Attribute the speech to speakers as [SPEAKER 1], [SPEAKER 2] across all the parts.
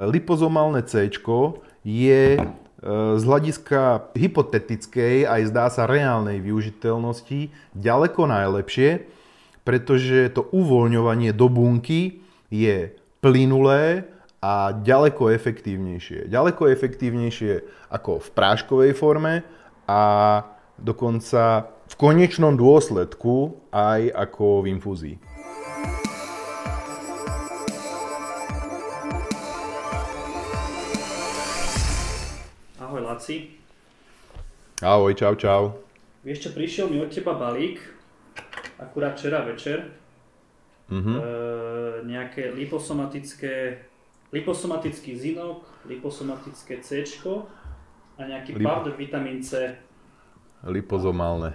[SPEAKER 1] Lipozomálne C je e, z hľadiska hypotetickej aj zdá sa reálnej využiteľnosti ďaleko najlepšie, pretože to uvoľňovanie do bunky je plynulé a ďaleko efektívnejšie. Ďaleko efektívnejšie ako v práškovej forme a dokonca v konečnom dôsledku aj ako v infúzii.
[SPEAKER 2] Laci.
[SPEAKER 1] Ahoj, čau, čau.
[SPEAKER 2] Vieš čo, prišiel mi od teba balík, akurát včera večer, mm-hmm. e, nejaké liposomatické, liposomatický zinok, liposomatické C a nejaký Lip... powder vitamín C.
[SPEAKER 1] Lipozomálne.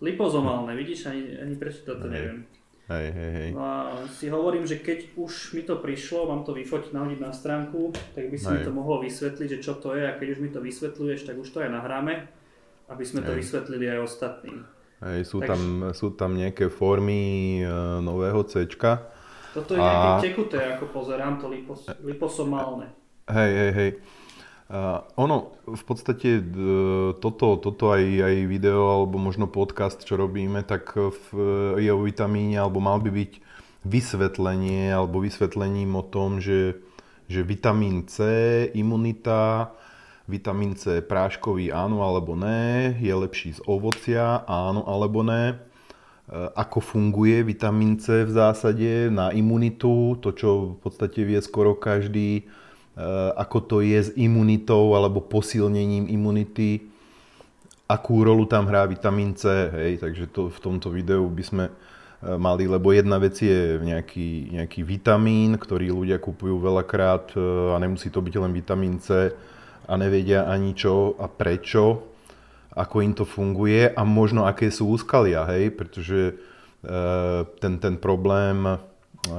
[SPEAKER 2] Lipozomálne, vidíš, ani, ani prečo toto neviem.
[SPEAKER 1] Hej, hej, hej.
[SPEAKER 2] No a si hovorím, že keď už mi to prišlo, mám to vyfotiť, nahodiť na stránku, tak by si hej. mi to mohol vysvetliť, že čo to je a keď už mi to vysvetľuješ, tak už to aj nahráme, aby sme hej. to vysvetlili aj ostatným.
[SPEAKER 1] Hej, sú, Takže... tam, sú tam nejaké formy uh, nového C.
[SPEAKER 2] Toto je a... nejaké tekuté, ako pozerám, to lipos, liposomálne.
[SPEAKER 1] Hej, hej, hej. Uh, ono, v podstate uh, toto, toto aj, aj video alebo možno podcast, čo robíme, tak v, je o vitamíne alebo mal by byť vysvetlenie alebo vysvetlením o tom, že, že vitamín C, imunita, vitamín C práškový áno alebo ne, je lepší z ovocia áno alebo ne, ako funguje vitamín C v zásade na imunitu, to čo v podstate vie skoro každý, Eh, ako to je s imunitou alebo posilnením imunity, akú rolu tam hrá vitamín C, hej, takže to v tomto videu by sme eh, mali, lebo jedna vec je nejaký, nejaký vitamín, ktorý ľudia kupujú veľakrát eh, a nemusí to byť len vitamín C a nevedia ani čo a prečo, ako im to funguje a možno aké sú úskalia, hej, pretože ten, ten problém,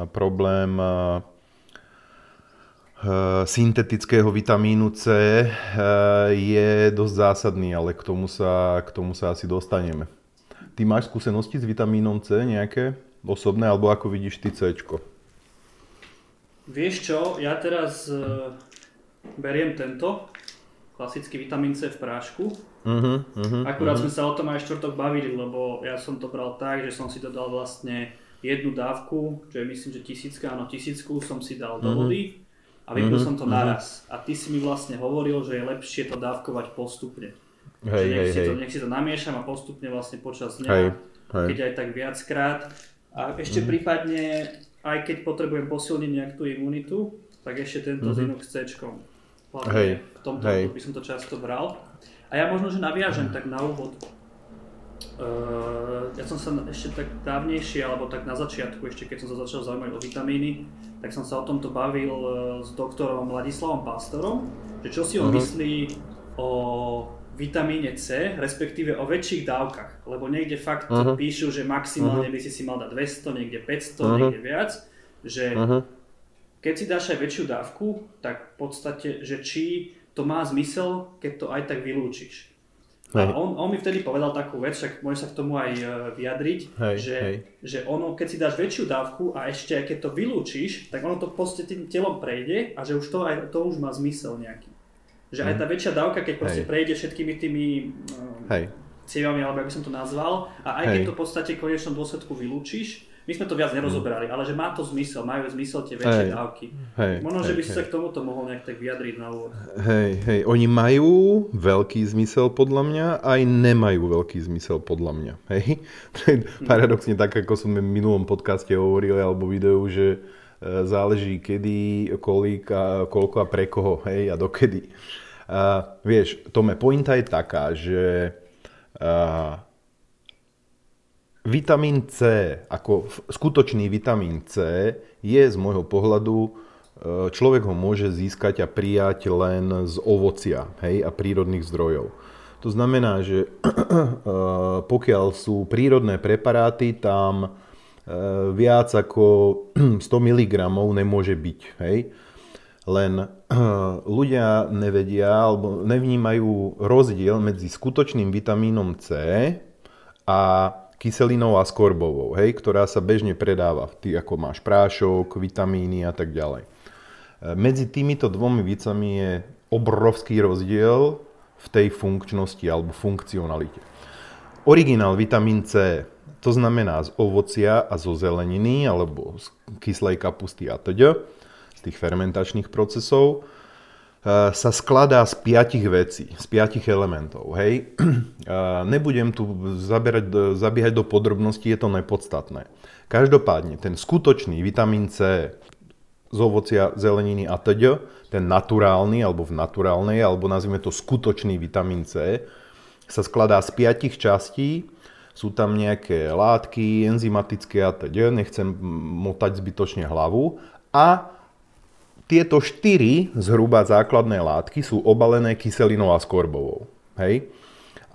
[SPEAKER 1] problém Eh, syntetického vitamínu C eh, je dosť zásadný, ale k tomu sa, k tomu sa asi dostaneme. Ty máš skúsenosti s vitamínom C nejaké osobné, alebo ako vidíš ty C?
[SPEAKER 2] Vieš čo, ja teraz uh, beriem tento, klasický vitamín C v prášku. Uh-huh, uh-huh, Akurát uh-huh. sme sa o tom aj štvrtok bavili, lebo ja som to bral tak, že som si dodal vlastne jednu dávku, čo je myslím, že tisícka, áno tisícku som si dal do vody a vypil mm-hmm, som to naraz. A ty si mi vlastne hovoril, že je lepšie to dávkovať postupne. Hej, nech, hej, si hej. To, nech si to namiešam a postupne vlastne počas dňa, hej, hej. keď aj tak viackrát. A ešte mm-hmm. prípadne, aj keď potrebujem posilniť nejak tú imunitu, tak ešte tento mm-hmm. zinok s C. Hej, v tomto hej. by som to často bral. A ja možno, že naviažem tak na úvod. Uh, ja som sa ešte tak dávnejšie, alebo tak na začiatku, ešte keď som sa začal zaujímať o vitamíny, tak som sa o tomto bavil uh, s doktorom Ladislavom Pastorom, že čo si on uh-huh. myslí o vitamíne C, respektíve o väčších dávkach, lebo niekde fakt uh-huh. píšu, že maximálne uh-huh. by si si mal dať 200, niekde 500, uh-huh. niekde viac, že uh-huh. keď si dáš aj väčšiu dávku, tak v podstate, že či to má zmysel, keď to aj tak vylúčiš. A on, on mi vtedy povedal takú vec, však môže sa k tomu aj e, vyjadriť, hej, že, hej. že ono, keď si dáš väčšiu dávku a ešte aj keď to vylúčiš, tak ono to proste tým telom prejde a že už to, aj, to už má zmysel nejaký. Že aj hm. tá väčšia dávka, keď proste hej. prejde všetkými tými um, cievami, alebo ako by som to nazval, a aj hej. keď to v podstate v konečnom dôsledku vylúčiš, my sme to viac nerozoberali, ale že má to zmysel, majú zmysel tie väčšie hej, dávky. Hej, Možno, hej, že by si sa k tomuto mohol nejak tak vyjadriť na úvod.
[SPEAKER 1] Hej, hej, oni majú veľký zmysel podľa mňa, aj nemajú veľký zmysel podľa mňa. Hej? Je paradoxne tak, ako som v minulom podcaste hovoril, alebo videu, že e, záleží kedy, kolik a koľko a pre koho, hej, a dokedy. A, vieš, Tome, pointa je taká, že a, Vitamín C, ako skutočný vitamín C, je z môjho pohľadu, e, človek ho môže získať a prijať len z ovocia hej, a prírodných zdrojov. To znamená, že e, pokiaľ sú prírodné preparáty, tam e, viac ako 100 mg nemôže byť. Hej. Len ľudia nevedia alebo nevnímajú rozdiel medzi skutočným vitamínom C a kyselinou a skorbovou, hej, ktorá sa bežne predáva, ty ako máš prášok, vitamíny a tak ďalej. medzi týmito dvomi vícami je obrovský rozdiel v tej funkčnosti alebo funkcionalite. Originál vitamín C, to znamená z ovocia a zo zeleniny alebo z kyslej kapusty a teda, z tých fermentačných procesov, e, sa skladá z piatich vecí, z piatich elementov. Hej? Nebudem tu zabierať, zabiehať do podrobností, je to nepodstatné. Každopádne, ten skutočný vitamín C z ovocia, zeleniny a teda, ten naturálny, alebo v naturálnej, alebo nazvime to skutočný vitamín C, sa skladá z piatich častí, sú tam nejaké látky, enzymatické a teda, nechcem motať zbytočne hlavu. A tieto štyri zhruba základné látky sú obalené kyselinou skorbovou. Hej?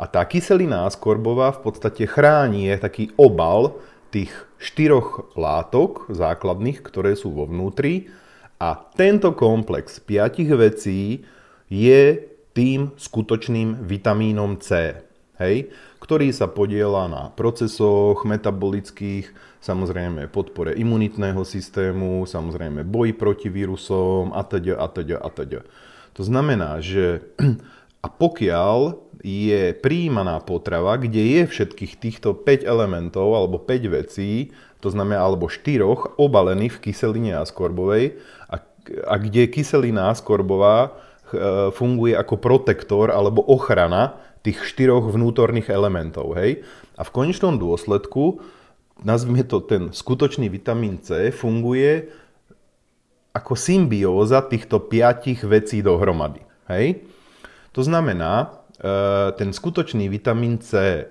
[SPEAKER 1] A tá kyselina skorbová v podstate chráni, je taký obal tých štyroch látok základných, ktoré sú vo vnútri a tento komplex piatich vecí je tým skutočným vitamínom C, hej, ktorý sa podiela na procesoch metabolických, samozrejme podpore imunitného systému, samozrejme boji proti vírusom a teda, a teda, a teda. To znamená, že a pokiaľ je príjmaná potrava, kde je všetkých týchto 5 elementov alebo 5 vecí, to znamená alebo 4 obalených v kyseline skorbovej, a kde kyselina e, funguje ako protektor alebo ochrana tých štyroch vnútorných elementov. Hej? A v konečnom dôsledku, nazvime to ten skutočný vitamín C, funguje ako symbióza týchto piatich vecí dohromady. Hej? To znamená, e, ten skutočný vitamín C e,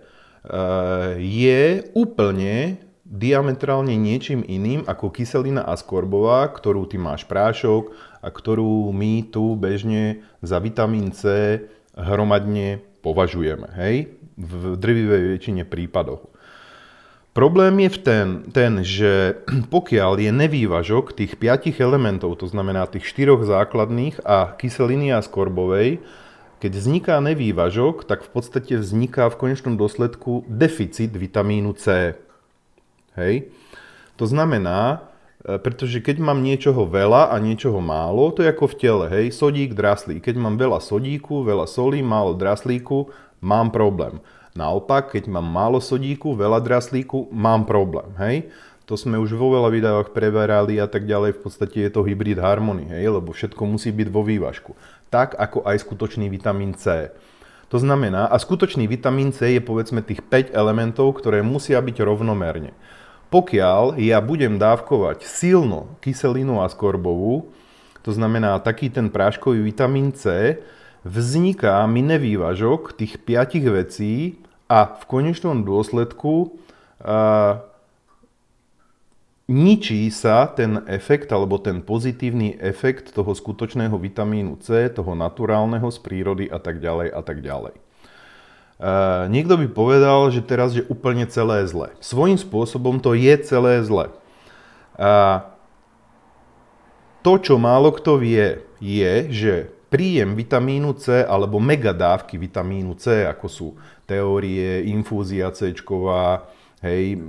[SPEAKER 1] je úplne diametrálne niečím iným ako kyselina askorbová, ktorú ty máš prášok a ktorú my tu bežne za vitamín C hromadne považujeme, hej? V drvivej väčšine prípadoch. Problém je v ten, ten, že pokiaľ je nevývažok tých piatich elementov, to znamená tých štyroch základných a kyseliny askorbovej, keď vzniká nevývažok, tak v podstate vzniká v konečnom dôsledku deficit vitamínu C. Hej? To znamená, pretože keď mám niečoho veľa a niečoho málo, to je ako v tele, hej, sodík, draslík. Keď mám veľa sodíku, veľa solí, málo draslíku, mám problém. Naopak, keď mám málo sodíku, veľa draslíku, mám problém, hej. To sme už vo veľa videách preberali a tak ďalej, v podstate je to hybrid harmony, hej, lebo všetko musí byť vo vývažku. Tak ako aj skutočný vitamín C. To znamená, a skutočný vitamín C je povedzme tých 5 elementov, ktoré musia byť rovnomerne. Pokiaľ ja budem dávkovať silno kyselinu skorbovú, to znamená taký ten práškový vitamín C, vzniká mi nevývažok tých piatich vecí a v konečnom dôsledku a, ničí sa ten efekt alebo ten pozitívny efekt toho skutočného vitamínu C, toho naturálneho z prírody a tak ďalej a tak ďalej. Uh, niekto by povedal, že teraz je úplne celé zle. Svojím spôsobom to je celé zle. Uh, to, čo málo kto vie, je, že príjem vitamínu C alebo megadávky vitamínu C, ako sú teórie, infúzia C, hej,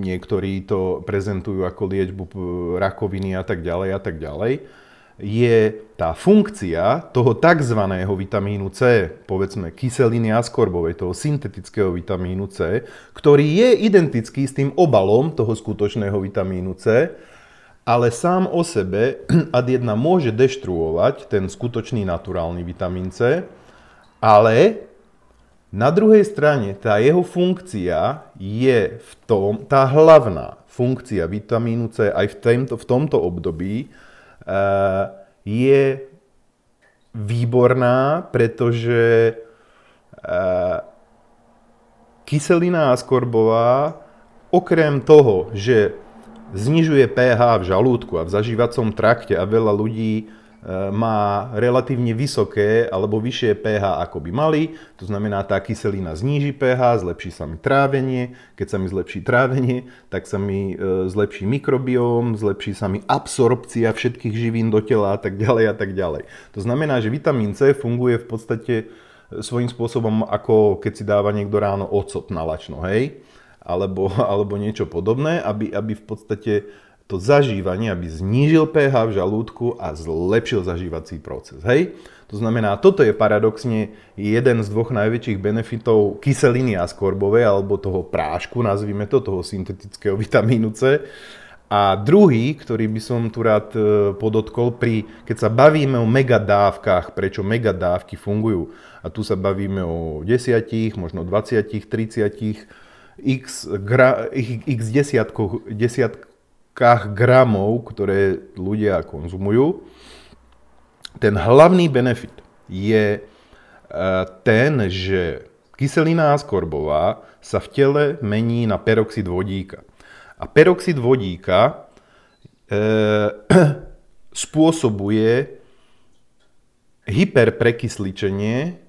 [SPEAKER 1] niektorí to prezentujú ako liečbu rakoviny a tak ďalej a tak ďalej, je tá funkcia toho tzv. vitamínu C, povedzme kyseliny askorbovej, toho syntetického vitamínu C, ktorý je identický s tým obalom toho skutočného vitamínu C, ale sám o sebe ad jedna môže deštruovať ten skutočný naturálny vitamín C, ale na druhej strane tá jeho funkcia je v tom, tá hlavná funkcia vitamínu C aj v tomto, v tomto období, je výborná, pretože eh, kyselina skorbová okrem toho, že znižuje pH v žalúdku a v zažívacom trakte a veľa ľudí má relatívne vysoké alebo vyššie pH ako by mali. To znamená, tá kyselina zníži pH, zlepší sa mi trávenie. Keď sa mi zlepší trávenie, tak sa mi e, zlepší mikrobióm, zlepší sa mi absorpcia všetkých živín do tela a tak ďalej a tak ďalej. To znamená, že vitamín C funguje v podstate e, svojím spôsobom ako keď si dáva niekto ráno ocot na lačno, hej? Alebo, alebo niečo podobné, aby, aby v podstate to zažívanie, aby znížil pH v žalúdku a zlepšil zažívací proces. Hej? To znamená, toto je paradoxne jeden z dvoch najväčších benefitov kyseliny askorbovej alebo toho prášku, nazvime to, toho syntetického vitamínu C. A druhý, ktorý by som tu rád e, podotkol, pri, keď sa bavíme o megadávkach, prečo megadávky fungujú, a tu sa bavíme o desiatich, možno 20, 30, x, gra, x desiatkoch, desiatkách gramov, ktoré ľudia konzumujú, ten hlavný benefit je e, ten, že kyselina askorbová sa v tele mení na peroxid vodíka. A peroxid vodíka e, spôsobuje hyperprekysličenie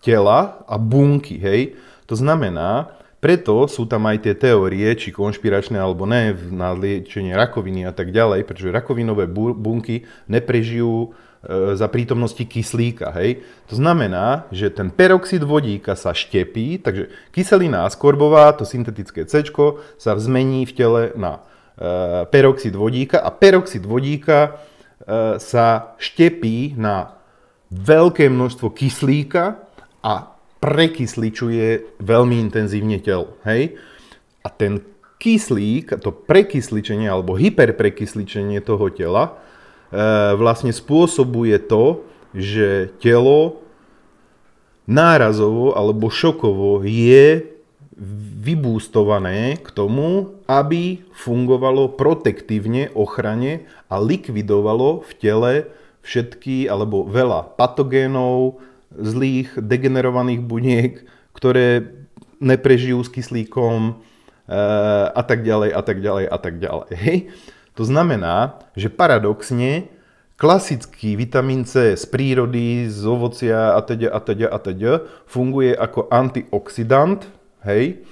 [SPEAKER 1] tela a bunky, hej. To znamená, preto sú tam aj tie teórie, či konšpiračné alebo ne, na liečenie rakoviny a tak ďalej, pretože rakovinové bunky neprežijú e, za prítomnosti kyslíka. Hej? To znamená, že ten peroxid vodíka sa štepí, takže kyselina askorbová, to syntetické C, sa zmení v tele na e, peroxid vodíka a peroxid vodíka e, sa štepí na veľké množstvo kyslíka a prekysličuje veľmi intenzívne telo. Hej? A ten kyslík, to prekysličenie alebo hyperprekysličenie toho tela e, vlastne spôsobuje to, že telo nárazovo alebo šokovo je vybústované k tomu, aby fungovalo protektívne, ochrane a likvidovalo v tele všetky alebo veľa patogénov, zlých, degenerovaných buniek, ktoré neprežijú s kyslíkom e, a tak ďalej, a tak ďalej, a tak ďalej. To znamená, že paradoxne klasický vitamín C z prírody, z ovocia a teda a teda a teda funguje ako antioxidant, hej?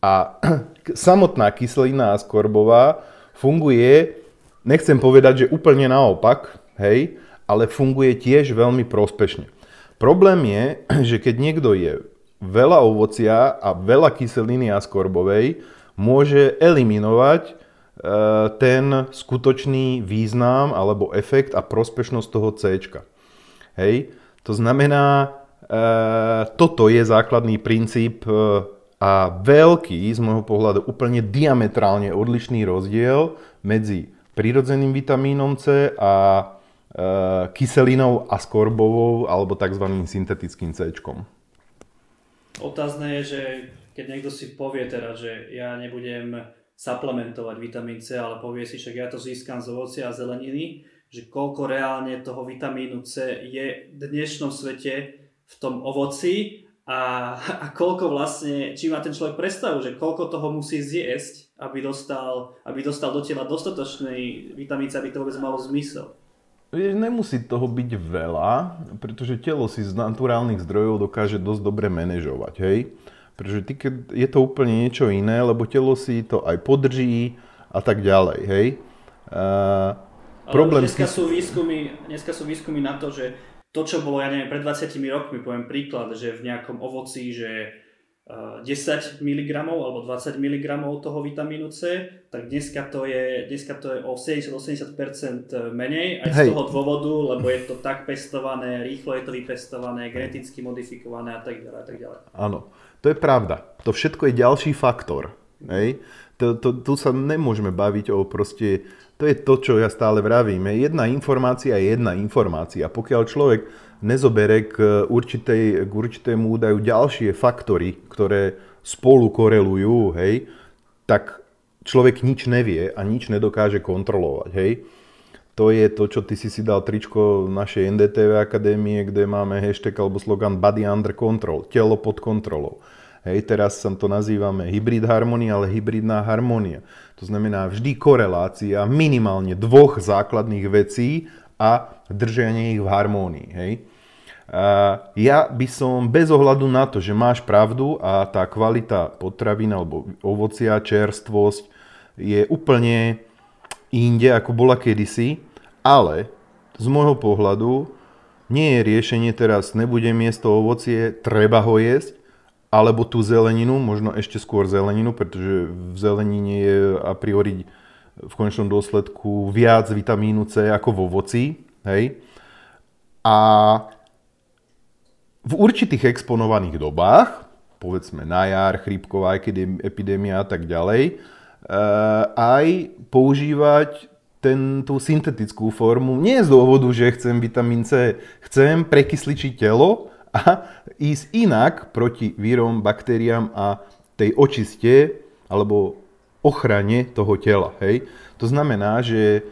[SPEAKER 1] A samotná kyselina askorbová funguje, nechcem povedať, že úplne naopak, hej, ale funguje tiež veľmi prospešne. Problém je, že keď niekto je veľa ovocia a veľa kyseliny askorbovej, môže eliminovať e, ten skutočný význam alebo efekt a prospešnosť toho C. Hej? To znamená, e, toto je základný princíp e, a veľký, z môjho pohľadu úplne diametrálne odlišný rozdiel medzi prírodzeným vitamínom C a Eh, kyselinou skorbovou alebo tzv. syntetickým C.
[SPEAKER 2] Otázne je, že keď niekto si povie teraz, že ja nebudem suplementovať vitamín C, ale povie si, že ja to získam z ovocia a zeleniny, že koľko reálne toho vitamínu C je v dnešnom svete v tom ovoci a, a koľko vlastne, či má ten človek predstavu, že koľko toho musí zjesť, aby dostal, aby dostal do tela dostatočný vitamín C, aby to vôbec malo zmysel.
[SPEAKER 1] Nemusí toho byť veľa, pretože telo si z naturálnych zdrojov dokáže dosť dobre manažovať, hej? Pretože ty, keď je to úplne niečo iné, lebo telo si to aj podrží a tak ďalej, hej?
[SPEAKER 2] Uh, problém dneska, sú výskumy, dneska sú výskumy na to, že to, čo bolo, ja neviem, pred 20 rokmi, poviem príklad, že v nejakom ovoci, že 10 mg alebo 20 mg toho vitamínu C, tak dneska to je, dneska to je o 70-80% menej, aj z Hej. toho dôvodu, lebo je to tak pestované, rýchlo je to vypestované, geneticky modifikované a tak ďalej. A tak ďalej.
[SPEAKER 1] Áno, to je pravda. To všetko je ďalší faktor. Hej? To, to, tu sa nemôžeme baviť o proste, to je to, čo ja stále vravím. Jedna informácia je jedna informácia. Pokiaľ človek nezobere k, určitej, k určitému údaju ďalšie faktory, ktoré spolu korelujú, hej, tak človek nič nevie a nič nedokáže kontrolovať. Hej. To je to, čo ty si si dal tričko našej NDTV akadémie, kde máme hashtag alebo slogan Body Under Control, telo pod kontrolou. Hej, teraz sa to nazývame hybrid harmonia, ale hybridná harmonia. To znamená vždy korelácia minimálne dvoch základných vecí a držanie ich v harmónii. Hej. Ja by som bez ohľadu na to, že máš pravdu a tá kvalita potravín alebo ovocia, čerstvosť je úplne inde, ako bola kedysi, ale z môjho pohľadu nie je riešenie teraz, nebude miesto ovocie, treba ho jesť, alebo tú zeleninu, možno ešte skôr zeleninu, pretože v zelenine je a priori v konečnom dôsledku viac vitamínu C ako vo ovoci. Hej? A v určitých exponovaných dobách, povedzme na jar, chrípková epidémia a tak ďalej, eh, aj používať ten, tú syntetickú formu nie z dôvodu, že chcem vitamín C, chcem prekysličiť telo a ísť inak proti vírom, baktériám a tej očiste alebo ochrane toho tela. Hej? To znamená, že e,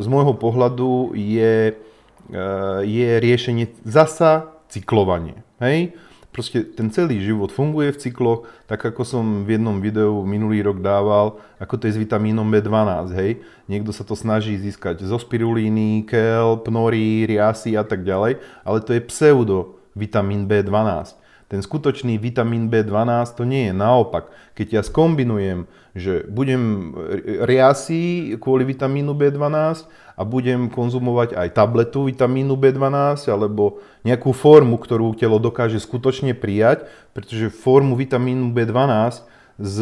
[SPEAKER 1] z môjho pohľadu je, e, je riešenie zasa cyklovanie. Hej? Proste ten celý život funguje v cykloch, tak ako som v jednom videu minulý rok dával, ako to je s vitamínom B12, hej. Niekto sa to snaží získať zo spirulíny, kelp, nori, riasy a tak ďalej, ale to je pseudo vitamín B12. Ten skutočný vitamín B12 to nie je naopak. Keď ja skombinujem, že budem riasy kvôli vitamínu B12 a budem konzumovať aj tabletu vitamínu B12 alebo nejakú formu, ktorú telo dokáže skutočne prijať, pretože formu vitamínu B12 z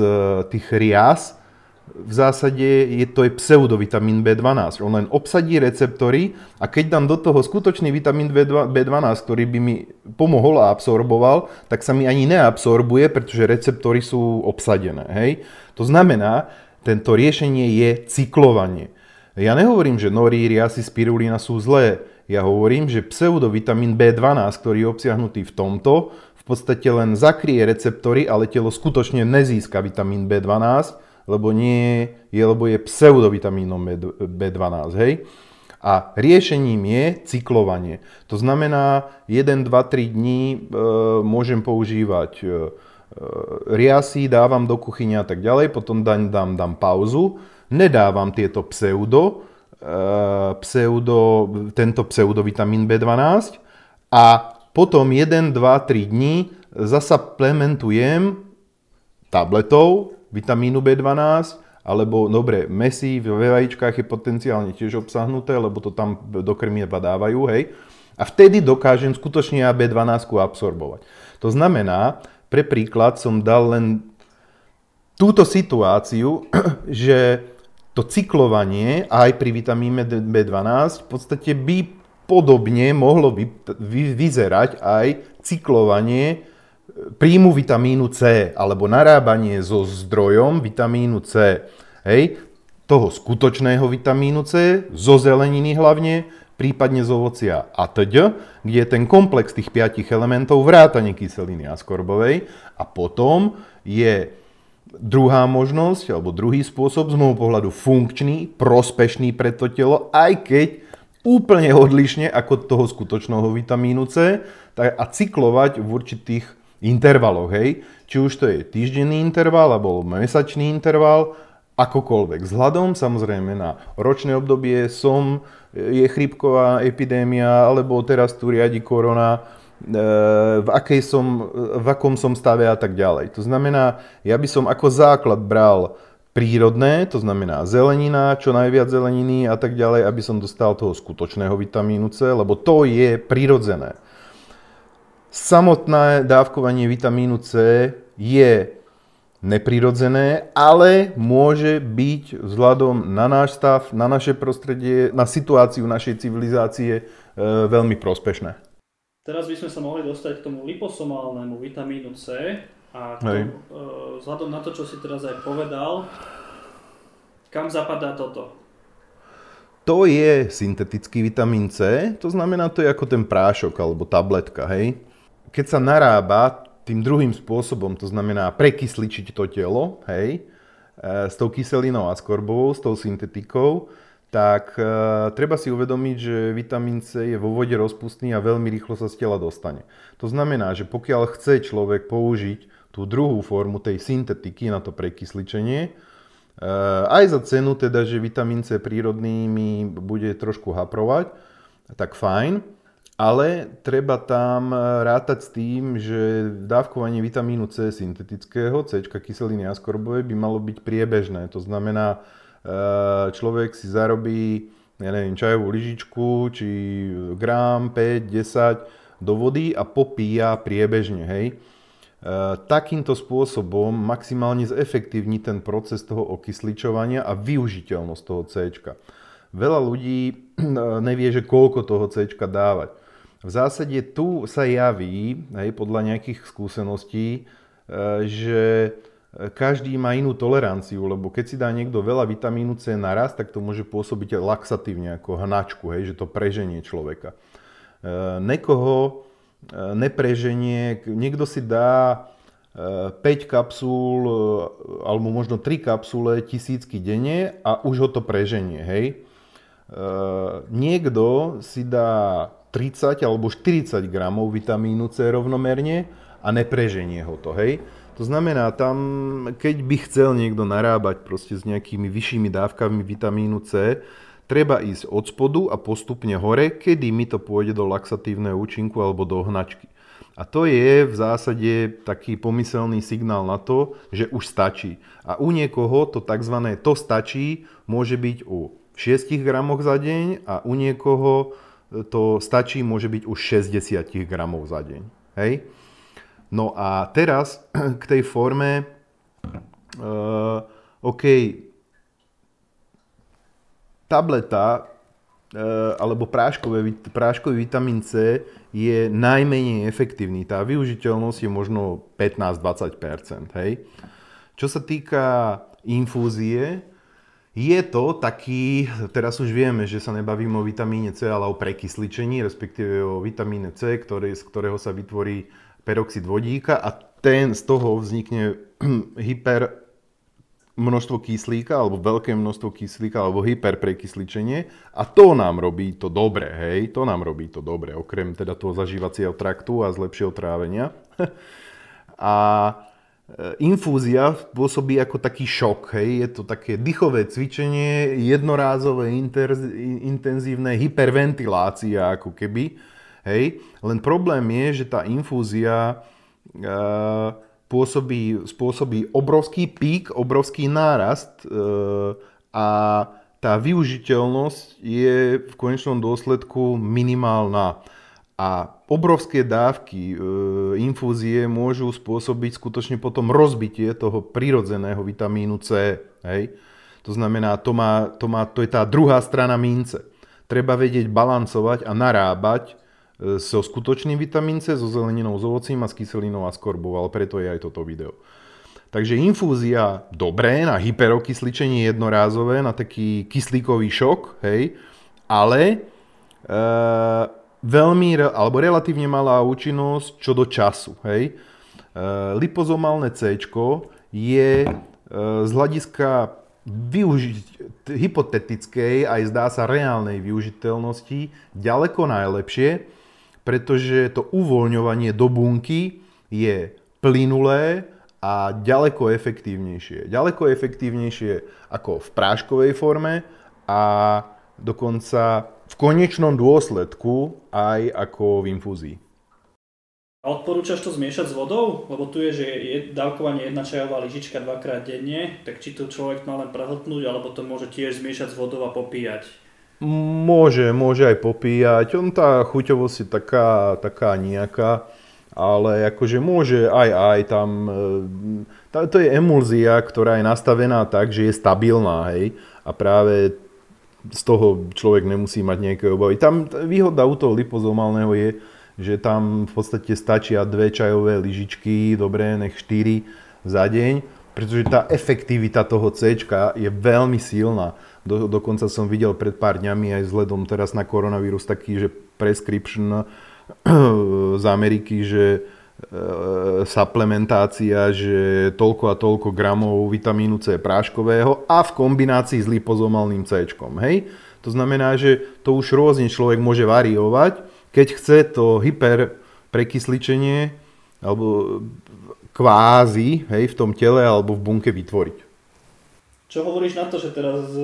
[SPEAKER 1] tých rias v zásade je to je pseudovitamín B12. On len obsadí receptory a keď dám do toho skutočný vitamín B12, ktorý by mi pomohol a absorboval, tak sa mi ani neabsorbuje, pretože receptory sú obsadené. Hej? To znamená, tento riešenie je cyklovanie. Ja nehovorím, že nori, riasy, spirulina sú zlé. Ja hovorím, že pseudovitamín B12, ktorý je obsiahnutý v tomto, v podstate len zakrie receptory, ale telo skutočne nezíska vitamín B12, lebo nie je, lebo je pseudovitamínom B12, hej? A riešením je cyklovanie. To znamená, 1, 2, 3 dní e, môžem používať e, e, riasy, dávam do kuchyne a tak ďalej, potom dám, dám, dám pauzu, nedávam tieto pseudo, e, pseudo, tento pseudovitamín B12 a potom 1, 2, 3 dní zasa plementujem tabletou vitamínu B12, alebo dobre, mesí v vajíčkach je potenciálne tiež obsahnuté, lebo to tam do krmieva dávajú, hej. A vtedy dokážem skutočne ja B12 absorbovať. To znamená, pre príklad som dal len túto situáciu, že to cyklovanie aj pri vitamíne B12 v podstate by podobne mohlo vy, vy, vyzerať aj cyklovanie príjmu vitamínu C alebo narábanie so zdrojom vitamínu C, hej, toho skutočného vitamínu C, zo zeleniny hlavne, prípadne z ovocia a tď, kde je ten komplex tých piatich elementov vrátane kyseliny askorbovej a potom je druhá možnosť, alebo druhý spôsob, z môjho pohľadu funkčný, prospešný pre to telo, aj keď úplne odlišne ako toho skutočného vitamínu C, tak a cyklovať v určitých intervaloch, hej. Či už to je týždenný interval alebo mesačný interval, akokoľvek. Vzhľadom samozrejme na ročné obdobie som, je chrípková epidémia, alebo teraz tu riadi korona, e, v, akej som, v akom som stave a tak ďalej. To znamená, ja by som ako základ bral prírodné, to znamená zelenina, čo najviac zeleniny a tak ďalej, aby som dostal toho skutočného vitamínu C, lebo to je prirodzené. Samotné dávkovanie vitamínu C je neprirodzené, ale môže byť vzhľadom na náš stav, na naše prostredie, na situáciu našej civilizácie e, veľmi prospešné.
[SPEAKER 2] Teraz by sme sa mohli dostať k tomu liposomálnemu vitamínu C a tomu, e, vzhľadom na to, čo si teraz aj povedal, kam zapadá toto?
[SPEAKER 1] To je syntetický vitamín C, to znamená, to je ako ten prášok alebo tabletka, hej? Keď sa narába tým druhým spôsobom, to znamená prekysličiť to telo, hej, e, s tou kyselinou a skorbovou, s tou syntetikou, tak e, treba si uvedomiť, že vitamín C je vo vode rozpustný a veľmi rýchlo sa z tela dostane. To znamená, že pokiaľ chce človek použiť tú druhú formu tej syntetiky na to prekysličenie, e, aj za cenu teda, že vitamín C prírodný bude trošku haprovať, tak fajn ale treba tam e, rátať s tým, že dávkovanie vitamínu C syntetického, C kyseliny askorbovej by malo byť priebežné. To znamená, e, človek si zarobí ja neviem, čajovú lyžičku, či grám, 5, 10 do vody a popíja priebežne, hej. takýmto spôsobom maximálne zefektívni ten proces toho okysličovania a využiteľnosť toho C. Veľa ľudí nevie, že koľko toho C dávať. V zásade tu sa javí, hej, podľa nejakých skúseností, e, že každý má inú toleranciu, lebo keď si dá niekto veľa vitamínu C naraz, tak to môže pôsobiť laxatívne ako hnačku, hej, že to preženie človeka. E, nekoho e, nepreženie, niekto si dá 5 kapsúl alebo možno 3 kapsule tisícky denne a už ho to preženie, hej. Niekto si dá 30 alebo 40 gramov vitamínu C rovnomerne a nepreženie ho to, hej. To znamená, tam, keď by chcel niekto narábať proste s nejakými vyššími dávkami vitamínu C, treba ísť od spodu a postupne hore, kedy mi to pôjde do laxatívneho účinku alebo do hnačky. A to je v zásade taký pomyselný signál na to, že už stačí. A u niekoho to tzv. to stačí môže byť u 6 gramoch za deň a u niekoho to stačí, môže byť už 60 gramov za deň. Hej? No a teraz k tej forme, uh, OK, tableta uh, alebo práškové, práškový vitamín C je najmenej efektívny. Tá využiteľnosť je možno 15-20%. Hej? Čo sa týka infúzie, je to taký, teraz už vieme, že sa nebavíme o vitamíne C, ale o prekysličení, respektíve o vitamíne C, ktorý, z ktorého sa vytvorí peroxid vodíka a ten z toho vznikne hyper množstvo kyslíka, alebo veľké množstvo kyslíka, alebo hyperprekysličenie a to nám robí to dobre, hej, to nám robí to dobre, okrem teda toho zažívacieho traktu a z lepšieho trávenia. a infúzia pôsobí ako taký šok. Hej. Je to také dýchové cvičenie, jednorázové, intenzívne hyperventilácia ako keby. Hej. Len problém je, že tá infúzia e, pôsobí, spôsobí obrovský pík, obrovský nárast e, a tá využiteľnosť je v konečnom dôsledku minimálna. A obrovské dávky e, infúzie môžu spôsobiť skutočne potom rozbitie toho prirodzeného vitamínu C. Hej? To znamená, to, má, to, má, to je tá druhá strana mince. Treba vedieť balancovať a narábať e, so skutočným vitamín C, so zeleninou, s ovocím a s kyselinou a skorbou, ale preto je aj toto video. Takže infúzia dobré na hyperokysličenie jednorázové, na taký kyslíkový šok, hej, ale e, veľmi, alebo relatívne malá účinnosť čo do času. Hej. E, lipozomálne C je e, z hľadiska využiť, hypotetickej aj zdá sa reálnej využiteľnosti ďaleko najlepšie, pretože to uvoľňovanie do bunky je plynulé a ďaleko efektívnejšie. Ďaleko efektívnejšie ako v práškovej forme a dokonca v konečnom dôsledku aj ako v infúzii.
[SPEAKER 2] A odporúčaš to zmiešať s vodou? Lebo tu je, že je dávkovanie jedna čajová lyžička dvakrát denne, tak či to človek má len prehltnúť, alebo to môže tiež zmiešať s vodou a popíjať?
[SPEAKER 1] Môže, môže aj popíjať. On tá chuťovosť je taká, taká nejaká, ale akože môže aj aj tam... E, to je emulzia, ktorá je nastavená tak, že je stabilná, hej. A práve z toho človek nemusí mať nejaké obavy. Tam výhoda u toho lipozomálneho je, že tam v podstate stačia dve čajové lyžičky, dobré, nech 4 za deň, pretože tá efektivita toho C je veľmi silná. Do, dokonca som videl pred pár dňami aj vzhľadom teraz na koronavírus taký, že prescription z Ameriky, že suplementácia, že toľko a toľko gramov vitamínu C práškového a v kombinácii s lipozomálnym C. Hej? To znamená, že to už rôzne človek môže variovať, keď chce to hyper prekysličenie alebo kvázi hej, v tom tele alebo v bunke vytvoriť.
[SPEAKER 2] Čo hovoríš na to, že teraz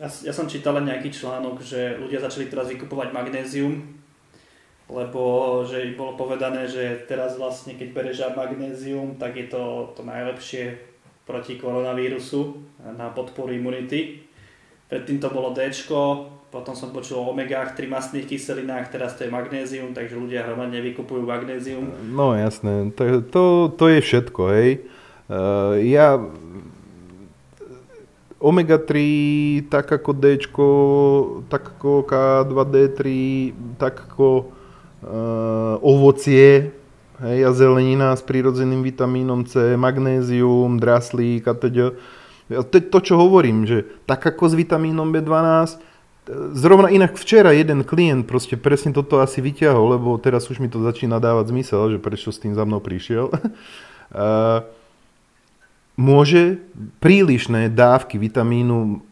[SPEAKER 2] ja, ja som čítal nejaký článok, že ľudia začali teraz vykupovať magnézium lebo že bolo povedané, že teraz vlastne keď bereš magnézium, tak je to to najlepšie proti koronavírusu na podporu imunity. predtým to bolo D, potom som počul o omegách, trimastných kyselinách, teraz to je magnézium, takže ľudia hromadne vykupujú magnézium.
[SPEAKER 1] No jasné, to, to, to je všetko, hej. Uh, ja omega-3, tak ako D, tak ako K2D3, tak ako ovocie, hej, a zelenina s prírodzeným vitamínom C, magnézium, draslík a teda. To je to, čo hovorím, že tak ako s vitamínom B12, Zrovna inak včera jeden klient proste presne toto asi vyťahol, lebo teraz už mi to začína dávať zmysel, že prečo s tým za mnou prišiel. Môže prílišné dávky vitamínu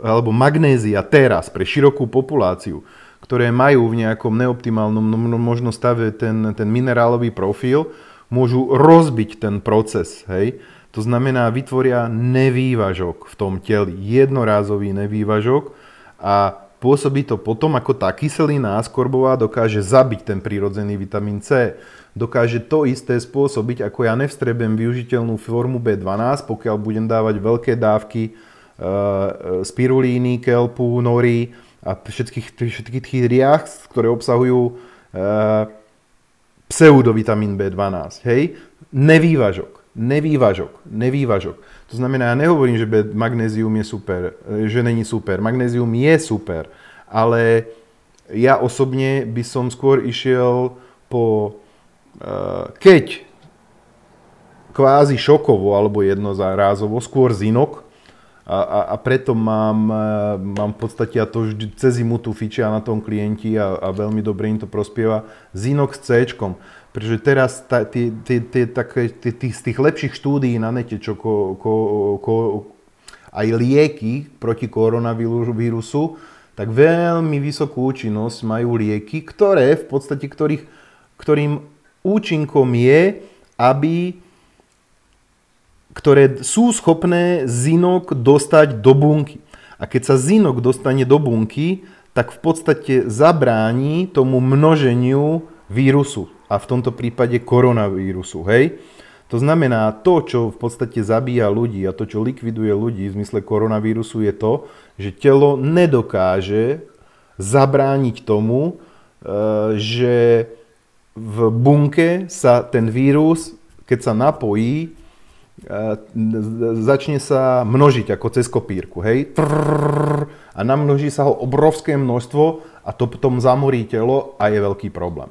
[SPEAKER 1] alebo magnézia teraz pre širokú populáciu, ktoré majú v nejakom neoptimálnom no, no, možno stave ten, ten minerálový profil, môžu rozbiť ten proces. Hej? To znamená, vytvoria nevývažok v tom teli, jednorázový nevývažok, a pôsobí to potom, ako tá kyselina askorbová dokáže zabiť ten prírodzený vitamín C. Dokáže to isté spôsobiť, ako ja nevstrebem využiteľnú formu B12, pokiaľ budem dávať veľké dávky e, spirulíny, kelpu, nory a všetkých, všetkých tých riach, ktoré obsahujú e, pseudovitamín B12. Hej? Nevývažok, nevývažok, nevývažok. To znamená, ja nehovorím, že magnézium je super, že není super. Magnézium je super, ale ja osobne by som skôr išiel po, uh, keď kvázi šokovo alebo jednozárázovo, skôr zinok, a, a, a preto mám, eh, mám v podstate, a to vždy cez zimu tu fičia na tom klienti a, a veľmi dobre im to prospieva, zinok s C. Pretože teraz tá, tie, tie, tie, také, tie, tých, z tých lepších štúdií na nete, čo ko, ko, ko, aj lieky proti koronavírusu, tak veľmi vysokú účinnosť majú lieky, ktoré v podstate, ktorých, ktorým účinkom je, aby ktoré sú schopné zinok dostať do bunky. A keď sa zinok dostane do bunky, tak v podstate zabráni tomu množeniu vírusu a v tomto prípade koronavírusu. Hej? To znamená, to, čo v podstate zabíja ľudí a to, čo likviduje ľudí v zmysle koronavírusu je to, že telo nedokáže zabrániť tomu, e, že v bunke sa ten vírus, keď sa napojí, začne sa množiť ako cez kopírku, hej? A namnoží sa ho obrovské množstvo a to potom zamorí telo a je veľký problém.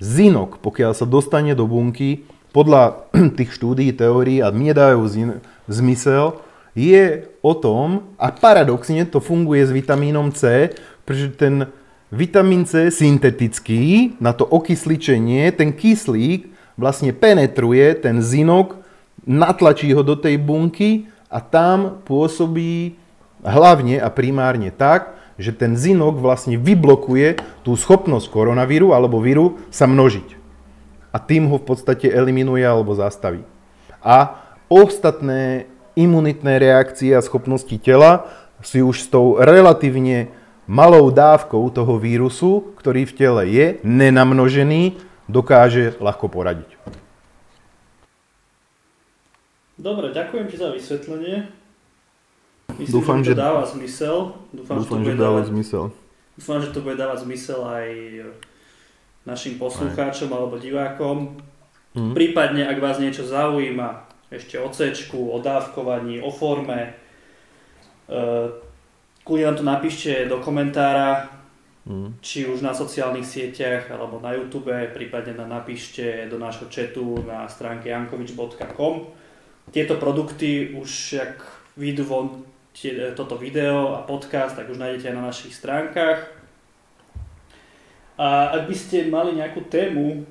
[SPEAKER 1] Zinok, pokiaľ sa dostane do bunky, podľa tých štúdií, teórií a mne dajú zmysel, je o tom, a paradoxne to funguje s vitamínom C, pretože ten vitamín C syntetický na to okysličenie, ten kyslík vlastne penetruje ten zinok, natlačí ho do tej bunky a tam pôsobí hlavne a primárne tak, že ten zinok vlastne vyblokuje tú schopnosť koronavíru alebo víru sa množiť. A tým ho v podstate eliminuje alebo zastaví. A ostatné imunitné reakcie a schopnosti tela si už s tou relatívne malou dávkou toho vírusu, ktorý v tele je, nenamnožený, dokáže ľahko poradiť.
[SPEAKER 2] Dobre, ďakujem ti za vysvetlenie. Myslím,
[SPEAKER 1] dúfam,
[SPEAKER 2] že to dáva zmysel. Dúfam,
[SPEAKER 1] dúfam
[SPEAKER 2] že,
[SPEAKER 1] to že dáva dávať, zmysel.
[SPEAKER 2] Dúfam, že to bude dávať zmysel aj našim poslucháčom aj. alebo divákom. Mm. Prípadne, ak vás niečo zaujíma, ešte o C, o dávkovaní, o forme, uh, kľudne nám to napíšte do komentára, mm. či už na sociálnych sieťach alebo na YouTube, prípadne nám napíšte do nášho chatu na stránke jankovič.com. Tieto produkty už, ak vyjdú von tie, toto video a podcast, tak už nájdete aj na našich stránkach. A ak by ste mali nejakú tému,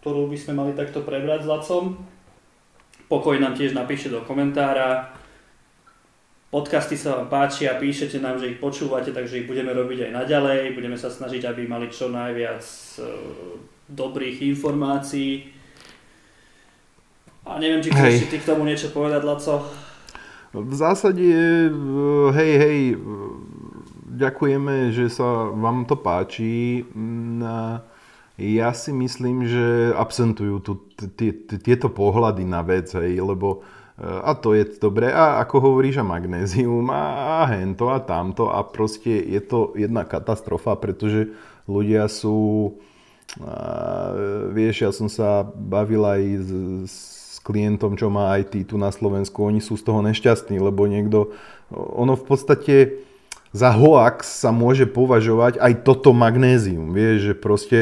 [SPEAKER 2] ktorú by sme mali takto prebrať s Lacom, pokoj nám tiež napíšte do komentára. Podcasty sa vám páčia, píšete nám, že ich počúvate, takže ich budeme robiť aj naďalej. Budeme sa snažiť, aby mali čo najviac e, dobrých informácií. A neviem, či chceš ty k tomu niečo povedať, Laco?
[SPEAKER 1] V zásade, hej, hej, ďakujeme, že sa vám to páči. Mm, ja si myslím, že absentujú tu tieto pohľady na vec, hej, lebo a to je dobré, a ako hovoríš, a magnézium, a, a hento, a tamto, a proste je to jedna katastrofa, pretože ľudia sú, a, vieš, ja som sa bavil aj s, s klientom, čo má IT tu na Slovensku, oni sú z toho nešťastní, lebo niekto, ono v podstate za hoax sa môže považovať aj toto magnézium, vieš, že proste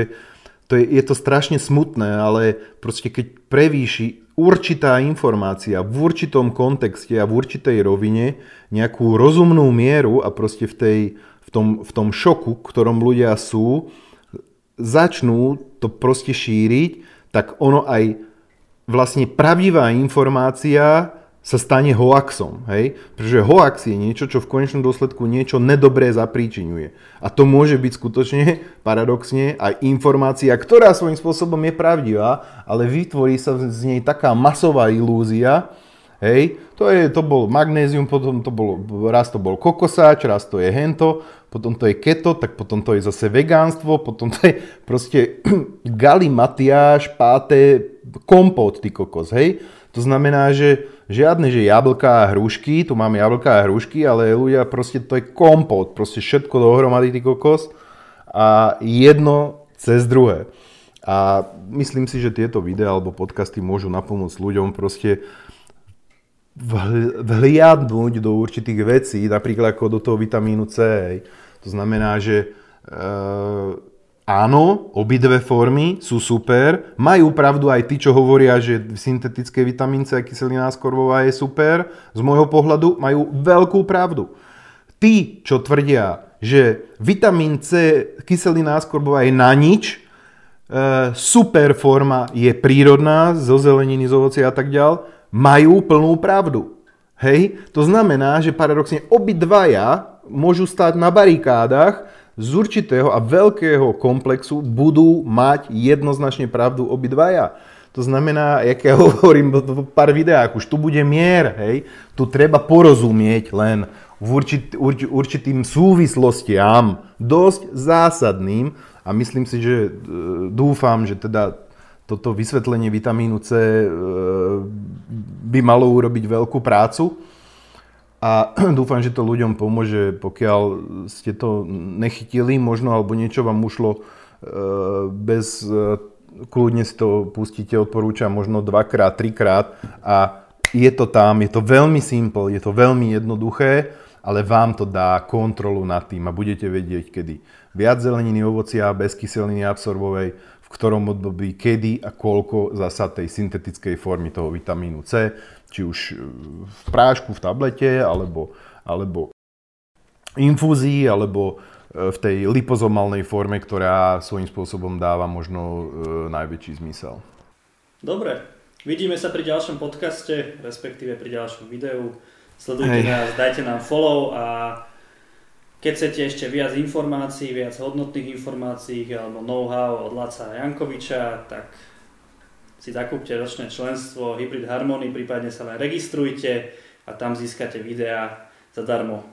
[SPEAKER 1] to je, je to strašne smutné, ale proste keď prevýši určitá informácia v určitom kontexte a v určitej rovine nejakú rozumnú mieru a proste v, tej, v, tom, v tom šoku, ktorom ľudia sú, začnú to proste šíriť, tak ono aj vlastne pravdivá informácia sa stane hoaxom. Hej? Pretože hoax je niečo, čo v konečnom dôsledku niečo nedobré zapríčinuje. A to môže byť skutočne, paradoxne, aj informácia, ktorá svojím spôsobom je pravdivá, ale vytvorí sa z nej taká masová ilúzia, Hej, to, je, to bol magnézium, potom to bolo, raz to bol kokosáč, raz to je hento, potom to je keto, tak potom to je zase vegánstvo, potom to je proste galimatiáš, páté, kompot, ty kokos, hej. To znamená, že žiadne, že jablka a hrušky, tu máme jablka a hrušky, ale ľudia proste to je kompot, proste všetko dohromady, ty kokos a jedno cez druhé. A myslím si, že tieto videá alebo podcasty môžu napomôcť ľuďom proste vhliadnúť do určitých vecí, napríklad ako do toho vitamínu C. To znamená, že e, Áno, obidve formy sú super. Majú pravdu aj tí, čo hovoria, že syntetické vitamín C kyselina skorbová je super. Z môjho pohľadu majú veľkú pravdu. Tí, čo tvrdia, že vitamín C, kyselina skorbová je na nič, e, super forma je prírodná, zo zeleniny, z ovocia a tak ďalej, majú plnú pravdu. Hej? To znamená, že paradoxne obidvaja môžu stať na barikádach, z určitého a veľkého komplexu budú mať jednoznačne pravdu obidvaja. To znamená, jak ja hovorím v pár videách, už tu bude mier, hej, tu treba porozumieť len v určit, urč, určitým súvislostiam, dosť zásadným. A myslím si, že e, dúfam, že teda toto vysvetlenie vitamínu C e, by malo urobiť veľkú prácu a dúfam, že to ľuďom pomôže, pokiaľ ste to nechytili možno, alebo niečo vám ušlo e, bez, e, kľudne si to pustíte, odporúčam možno dvakrát, trikrát. A je to tam, je to veľmi simple, je to veľmi jednoduché, ale vám to dá kontrolu nad tým a budete vedieť, kedy viac zeleniny, ovocia bez kyseliny absorbovej, v ktorom období, kedy a koľko zasa tej syntetickej formy toho vitamínu C či už e, v prášku, v tablete, alebo, alebo infúzii, alebo e, v tej lipozomálnej forme, ktorá svojím spôsobom dáva možno e, najväčší zmysel.
[SPEAKER 2] Dobre, vidíme sa pri ďalšom podcaste, respektíve pri ďalšom videu. Sledujte Hej. nás, dajte nám follow a keď chcete ešte viac informácií, viac hodnotných informácií alebo know-how od Laca Jankoviča, tak si zakúpte ročné členstvo Hybrid Harmony, prípadne sa len registrujte a tam získate videá zadarmo.